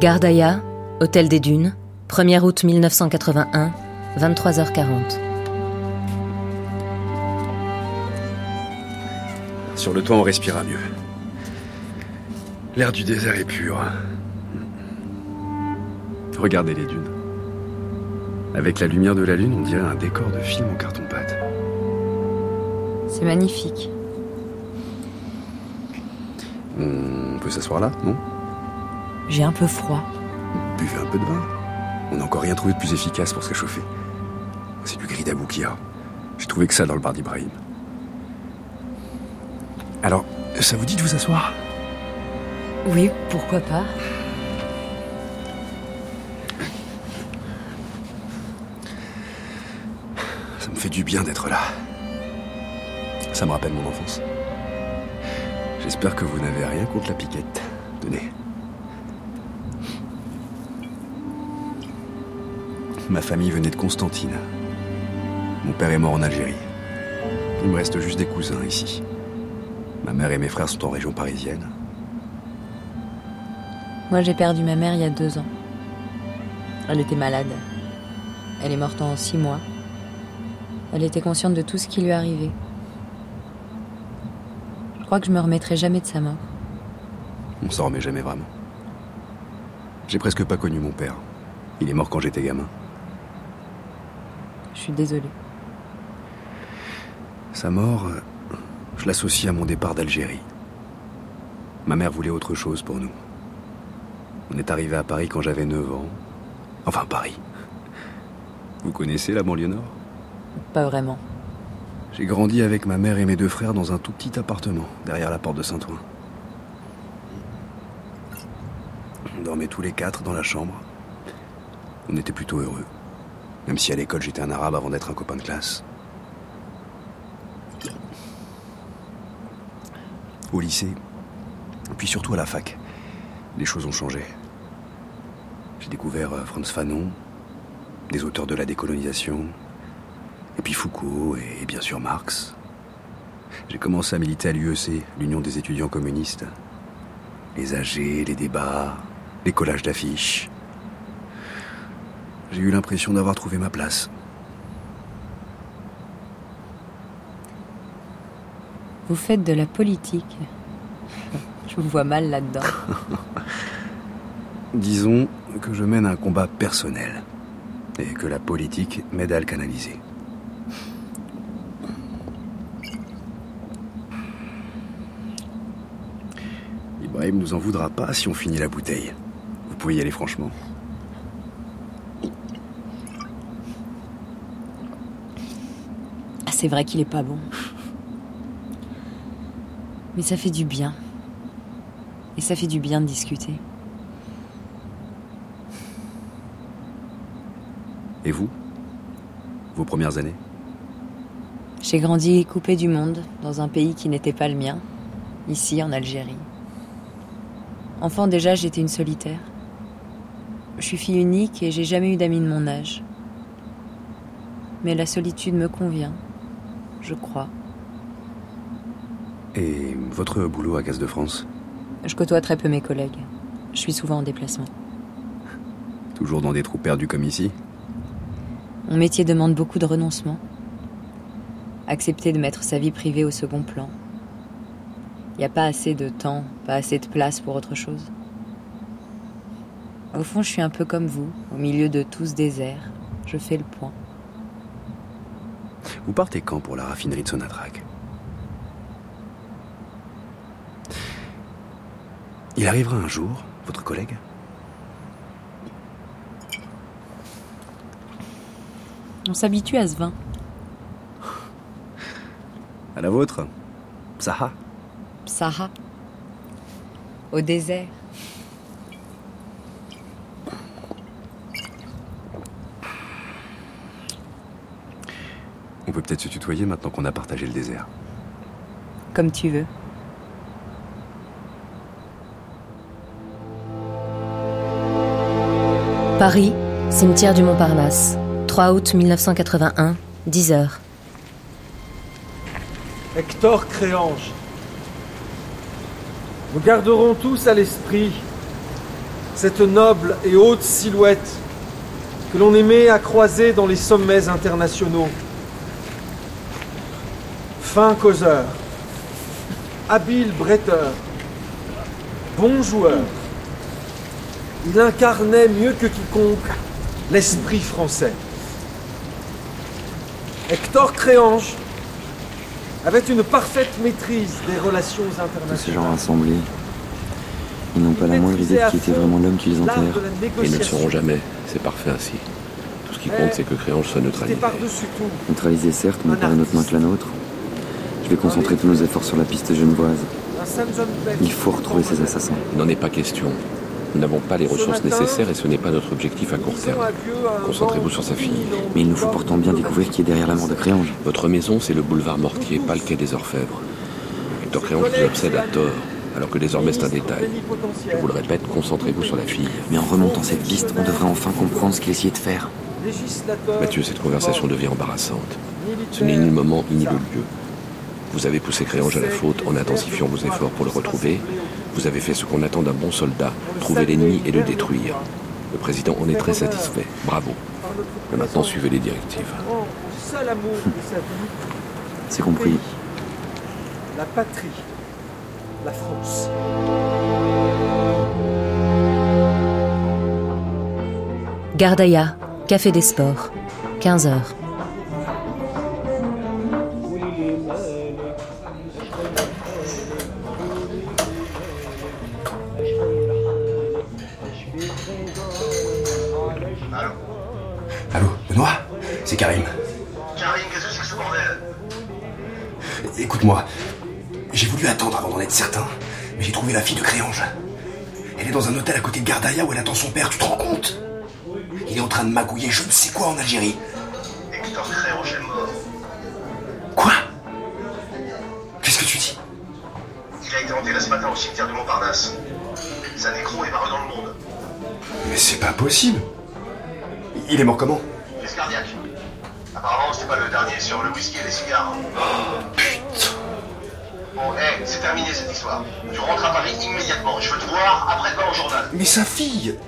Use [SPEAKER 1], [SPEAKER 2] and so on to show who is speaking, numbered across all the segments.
[SPEAKER 1] Gardaïa, Hôtel des Dunes, 1er août 1981, 23h40.
[SPEAKER 2] Sur le toit, on respira mieux. L'air du désert est pur. Regardez les dunes. Avec la lumière de la lune, on dirait un décor de film en carton-pâte.
[SPEAKER 1] C'est magnifique.
[SPEAKER 2] On peut s'asseoir là, non?
[SPEAKER 1] J'ai un peu froid.
[SPEAKER 2] Buvez un peu de vin. On n'a encore rien trouvé de plus efficace pour se réchauffer. C'est du gris d'Abou a. J'ai trouvé que ça dans le bar d'Ibrahim. Alors, ça vous dit de vous asseoir?
[SPEAKER 1] Oui, pourquoi pas
[SPEAKER 2] Ça me fait du bien d'être là. Ça me rappelle mon enfance. J'espère que vous n'avez rien contre la piquette. Tenez. Ma famille venait de Constantine. Mon père est mort en Algérie. Il me reste juste des cousins ici. Ma mère et mes frères sont en région parisienne.
[SPEAKER 1] Moi, j'ai perdu ma mère il y a deux ans. Elle était malade. Elle est morte en six mois. Elle était consciente de tout ce qui lui arrivait. Je crois que je me remettrai jamais de sa mort.
[SPEAKER 2] On s'en remet jamais vraiment. J'ai presque pas connu mon père. Il est mort quand j'étais gamin.
[SPEAKER 1] Je suis désolée.
[SPEAKER 2] Sa mort, euh, je l'associe à mon départ d'Algérie. Ma mère voulait autre chose pour nous. On est arrivé à Paris quand j'avais 9 ans. Enfin, Paris. Vous connaissez la banlieue nord?
[SPEAKER 1] Pas vraiment.
[SPEAKER 2] J'ai grandi avec ma mère et mes deux frères dans un tout petit appartement, derrière la porte de Saint-Ouen. On dormait tous les quatre dans la chambre. On était plutôt heureux. Même si à l'école j'étais un arabe avant d'être un copain de classe. Au lycée, puis surtout à la fac, les choses ont changé. J'ai découvert euh, Franz Fanon, des auteurs de la décolonisation, et puis Foucault et bien sûr Marx. J'ai commencé à militer à l'UEC, l'Union des étudiants communistes. Les AG, les débats, les collages d'affiches. J'ai eu l'impression d'avoir trouvé ma place.
[SPEAKER 1] Vous faites de la politique. Je vous vois mal là-dedans.
[SPEAKER 2] Disons que je mène un combat personnel et que la politique m'aide à le canaliser. Ibrahim nous en voudra pas si on finit la bouteille. Vous pouvez y aller franchement.
[SPEAKER 1] C'est vrai qu'il est pas bon. Mais ça fait du bien. Et ça fait du bien de discuter.
[SPEAKER 2] Et vous? Vos premières années?
[SPEAKER 1] J'ai grandi coupé du monde, dans un pays qui n'était pas le mien, ici en Algérie. Enfant déjà, j'étais une solitaire. Je suis fille unique et j'ai jamais eu d'amis de mon âge. Mais la solitude me convient, je crois.
[SPEAKER 2] Et votre boulot à Gaz de France
[SPEAKER 1] Je côtoie très peu mes collègues. Je suis souvent en déplacement.
[SPEAKER 2] Toujours dans des trous perdus comme ici
[SPEAKER 1] Mon métier demande beaucoup de renoncement. Accepter de mettre sa vie privée au second plan. Il n'y a pas assez de temps, pas assez de place pour autre chose. Au fond, je suis un peu comme vous, au milieu de tout ce désert. Je fais le point.
[SPEAKER 2] Vous partez quand pour la raffinerie de Sonatrach? Il arrivera un jour, votre collègue?
[SPEAKER 1] On s'habitue à ce vin.
[SPEAKER 2] À la vôtre Saha
[SPEAKER 1] Sahara. Au désert.
[SPEAKER 2] On peut peut-être se tutoyer maintenant qu'on a partagé le désert.
[SPEAKER 1] Comme tu veux. Paris, cimetière du Montparnasse. 3 août 1981, 10h.
[SPEAKER 3] Hector Créange. Nous garderons tous à l'esprit Cette noble et haute silhouette que l'on aimait à croiser dans les sommets internationaux. Fin causeur, habile bretteur, bon joueur. Il incarnait mieux que quiconque l'esprit français. Hector Créange avait une parfaite maîtrise des relations internationales.
[SPEAKER 4] Tous ces gens rassemblés, ils n'ont pas la moindre idée de qui était vraiment l'homme qu'ils enterrent.
[SPEAKER 2] Ils ne le sauront jamais, c'est parfait ainsi. Tout ce qui compte, c'est que Créange soit neutralisé.
[SPEAKER 4] Neutralisé certes, mais par une autre main que la nôtre. Je vais concentrer tous nos efforts sur la piste genevoise. Il faut retrouver ces assassins.
[SPEAKER 2] Il n'en est pas question. Nous n'avons pas les ressources nécessaires et ce n'est pas notre objectif à court terme. Concentrez-vous sur sa fille.
[SPEAKER 4] Mais il nous faut pourtant bien découvrir qui est derrière la mort de Créange.
[SPEAKER 2] Votre maison, c'est le boulevard Mortier, pas le quai des Orfèvres. Hector Créange vous obsède à tort, alors que désormais c'est un détail. Je vous le répète, concentrez-vous sur la fille.
[SPEAKER 4] Mais en remontant cette piste, on devrait enfin comprendre ce qu'il essayait de faire.
[SPEAKER 2] Mathieu, cette conversation devient embarrassante. Ce n'est ni le moment, ni le lieu. Vous avez poussé Créange à la faute en intensifiant vos efforts pour le retrouver. Vous avez fait ce qu'on attend d'un bon soldat, trouver l'ennemi et le détruire. Le président en est très satisfait. Bravo. Mais maintenant, suivez les directives.
[SPEAKER 4] C'est compris.
[SPEAKER 3] La patrie, la France.
[SPEAKER 5] Gardaïa, Café des Sports, 15 heures.
[SPEAKER 2] Karim.
[SPEAKER 6] Karim, qu'est-ce que c'est que ce bordel
[SPEAKER 2] Écoute-moi, j'ai voulu attendre avant d'en être certain, mais j'ai trouvé la fille de Créange. Elle est dans un hôtel à côté de Gardaïa où elle attend son père, tu te rends compte Il est en train de magouiller je ne sais quoi en Algérie.
[SPEAKER 6] Hector Créange est mort.
[SPEAKER 2] Quoi Qu'est-ce que tu dis
[SPEAKER 6] Il a été enterré ce matin au cimetière du Montparnasse. Sa nécro est parue dans le monde.
[SPEAKER 2] Mais c'est pas possible Il est mort comment
[SPEAKER 6] Crise cardiaque. Apparemment, c'est pas le dernier sur le whisky et les cigares.
[SPEAKER 2] putain.
[SPEAKER 6] Bon, hé, c'est terminé cette histoire. Tu rentres à Paris immédiatement. Je veux te voir après-demain au journal.
[SPEAKER 2] Mais sa fille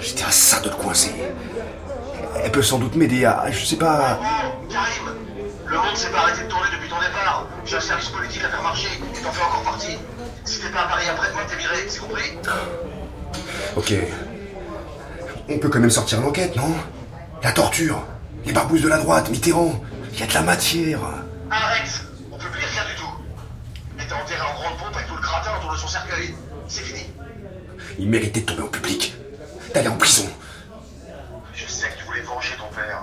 [SPEAKER 2] J'étais à ça de le coincer. Elle peut sans doute m'aider à. je sais pas.
[SPEAKER 6] Oh, Karim Le monde s'est pas arrêté de tourner depuis ton départ. J'ai un service politique à faire marcher et t'en fais encore partie. Si t'es pas à Paris après-demain, t'es viré, c'est compris?
[SPEAKER 2] Ok. On peut quand même sortir l'enquête, non? La torture les barbouzes de la droite, Mitterrand, il y a de la matière.
[SPEAKER 6] Arrête On publie rien du tout. Il était enterré en grande pompe avec tout le gratin autour de son cercueil. C'est fini.
[SPEAKER 2] Il méritait de tomber en public, d'aller en prison.
[SPEAKER 6] Je sais que tu voulais venger ton père.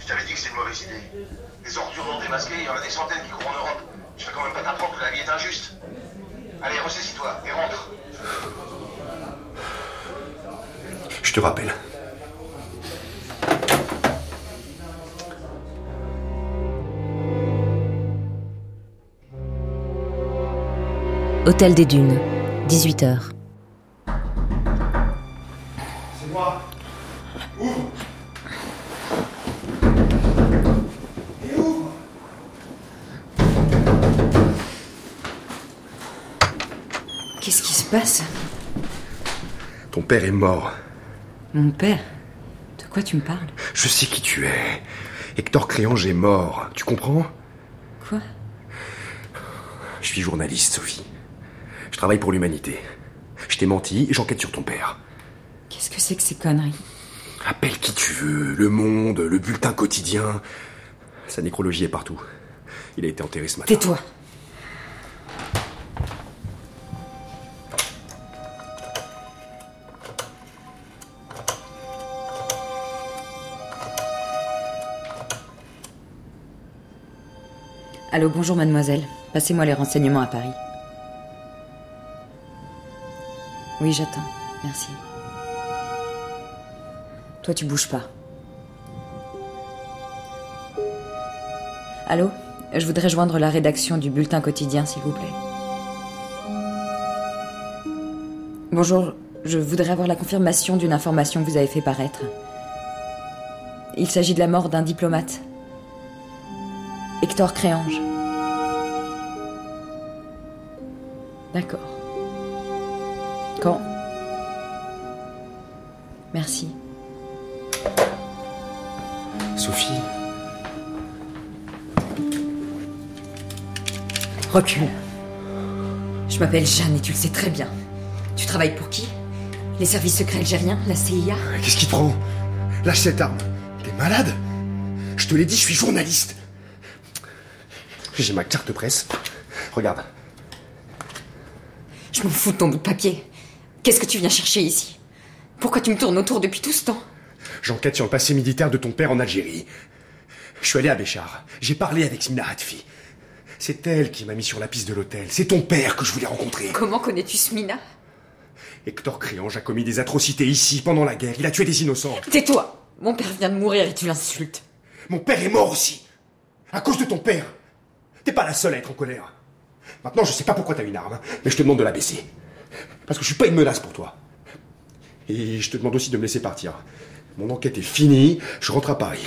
[SPEAKER 6] Je t'avais dit que c'est une mauvaise idée. Des ordures non démasquées, il y en a des centaines qui courent en Europe. Je vais quand même pas t'apprendre que la vie est injuste. Allez, ressaisis-toi et rentre.
[SPEAKER 2] Je te rappelle.
[SPEAKER 5] Hôtel des Dunes, 18h.
[SPEAKER 6] C'est moi. Ouvre Et ouvre
[SPEAKER 1] Qu'est-ce qui se passe?
[SPEAKER 2] Ton père est mort.
[SPEAKER 1] Mon père De quoi tu me parles?
[SPEAKER 2] Je sais qui tu es. Hector Créange est mort. Tu comprends?
[SPEAKER 1] Quoi?
[SPEAKER 2] Je suis journaliste, Sophie. Je travaille pour l'humanité. Je t'ai menti et j'enquête sur ton père.
[SPEAKER 1] Qu'est-ce que c'est que ces conneries?
[SPEAKER 2] Appelle qui tu veux, le monde, le bulletin quotidien. Sa nécrologie est partout. Il a été enterré ce matin.
[SPEAKER 1] Tais-toi Allô, bonjour mademoiselle. Passez-moi les renseignements à Paris. Oui, j'attends. Merci. Toi, tu bouges pas. Allô? Je voudrais joindre la rédaction du bulletin quotidien, s'il vous plaît. Bonjour, je voudrais avoir la confirmation d'une information que vous avez fait paraître. Il s'agit de la mort d'un diplomate. Hector Créange. D'accord. Quand?
[SPEAKER 7] Merci.
[SPEAKER 2] Sophie
[SPEAKER 1] Recule. Je m'appelle Jeanne et tu le sais très bien. Tu travailles pour qui? Les services secrets algériens La CIA
[SPEAKER 2] Qu'est-ce qui te prend? Lâche cette arme. T'es malade? Je te l'ai dit, je suis journaliste. J'ai ma carte presse. Regarde.
[SPEAKER 1] Je m'en fous de ton bout de papier. Qu'est-ce que tu viens chercher ici? Pourquoi tu me tournes autour depuis tout ce temps?
[SPEAKER 2] J'enquête sur le passé militaire de ton père en Algérie. Je suis allé à Béchar. J'ai parlé avec Smina Hatfi. C'est elle qui m'a mis sur la piste de l'hôtel. C'est ton père que je voulais rencontrer.
[SPEAKER 1] Comment connais-tu Smina?
[SPEAKER 2] Hector Créange a commis des atrocités ici pendant la guerre. Il a tué des innocents.
[SPEAKER 1] Tais-toi Mon père vient de mourir et tu l'insultes.
[SPEAKER 2] Mon père est mort aussi. À cause de ton père. T'es pas la seule à être en colère. Maintenant, je sais pas pourquoi t'as une arme, mais je te demande de la baisser. Parce que je suis pas une menace pour toi. Et je te demande aussi de me laisser partir. Mon enquête est finie, je rentre à Paris.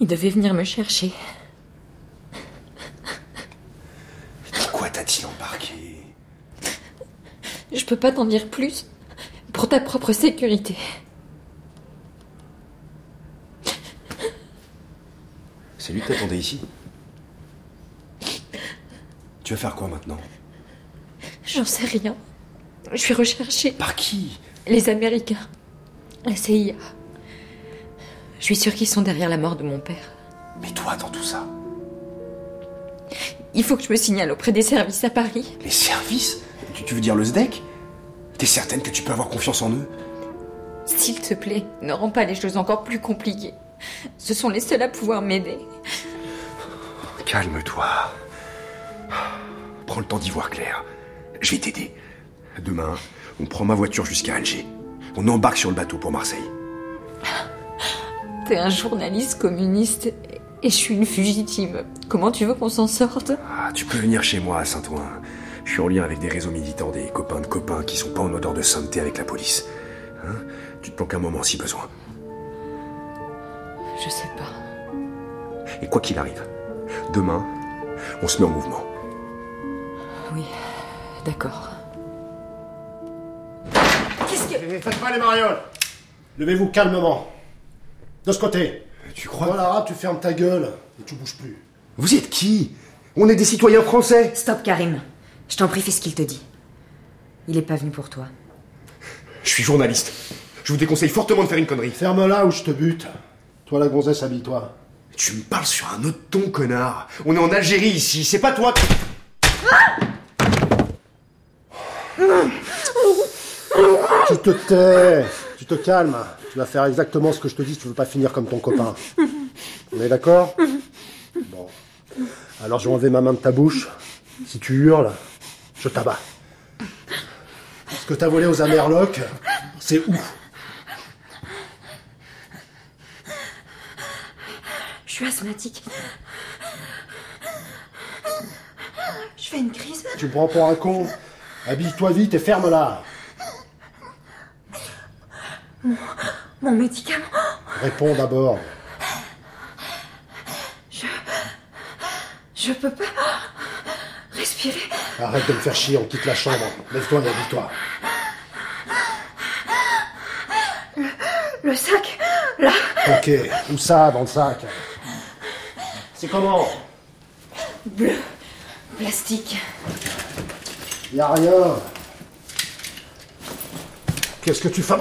[SPEAKER 1] Il devait venir me chercher.
[SPEAKER 2] Pourquoi t'a-t-il embarqué?
[SPEAKER 1] Je peux pas t'en dire plus. Pour ta propre sécurité.
[SPEAKER 2] C'est lui qui t'attendait ici Tu vas faire quoi maintenant?
[SPEAKER 1] J'en sais rien. Je suis recherchée.
[SPEAKER 2] Par qui?
[SPEAKER 1] Les Américains. La CIA. Je suis sûre qu'ils sont derrière la mort de mon père.
[SPEAKER 2] Mais toi dans tout ça
[SPEAKER 1] Il faut que je me signale auprès des services à Paris.
[SPEAKER 2] Les services? Tu, tu veux dire le SDEC T'es certaine que tu peux avoir confiance en eux?
[SPEAKER 1] S'il te plaît, ne rends pas les choses encore plus compliquées. Ce sont les seuls à pouvoir m'aider.
[SPEAKER 2] Calme-toi. Prends le temps d'y voir clair. Je vais t'aider. Demain, on prend ma voiture jusqu'à Alger. On embarque sur le bateau pour Marseille.
[SPEAKER 1] T'es un journaliste communiste et je suis une fugitive. Comment tu veux qu'on s'en sorte?
[SPEAKER 2] Ah, tu peux venir chez moi à Saint-Ouen. Je suis en lien avec des réseaux militants, des copains de copains qui sont pas en odeur de sainteté avec la police. Hein? Tu te planques un moment si besoin.
[SPEAKER 1] Je sais pas.
[SPEAKER 2] Et quoi qu'il arrive, demain, on se met en mouvement.
[SPEAKER 1] Oui, d'accord. Qu'est-ce que...
[SPEAKER 8] Eh, faites pas les marioles Levez-vous calmement. De ce côté.
[SPEAKER 2] Tu crois
[SPEAKER 8] Voilà, tu fermes ta gueule et tu bouges plus.
[SPEAKER 2] Vous êtes qui? On est des citoyens français
[SPEAKER 9] Stop, Karim. Je t'en prie, fais ce qu'il te dit. Il est pas venu pour toi.
[SPEAKER 2] Je suis journaliste. Je vous déconseille fortement de faire une connerie.
[SPEAKER 8] Ferme-la ou je te bute. Toi, la gonzesse, habille-toi.
[SPEAKER 2] Tu me parles sur un autre ton, connard. On est en Algérie ici, c'est pas toi qui...
[SPEAKER 8] Tu te tais Tu te calmes Tu vas faire exactement ce que je te dis si tu veux pas finir comme ton copain. On est d'accord? Bon. Alors je vais enlever ma main de ta bouche. Si tu hurles, je t'abats. Ce que t'as volé aux Amerlocs, c'est où?
[SPEAKER 1] Je suis asthmatique. Je fais une crise.
[SPEAKER 8] Tu me prends pour un con Habille-toi vite et ferme-la
[SPEAKER 1] Mon médicament.
[SPEAKER 8] Réponds d'abord.
[SPEAKER 1] Je peux pas respirer.
[SPEAKER 8] Arrête de me faire chier, on quitte la chambre. Lève-toi et habille-toi.
[SPEAKER 1] Le sac, là.
[SPEAKER 8] Ok, où ça dans le sac? C'est comment
[SPEAKER 1] Bleu. Plastique.
[SPEAKER 8] Y a rien. Qu'est-ce que tu fais?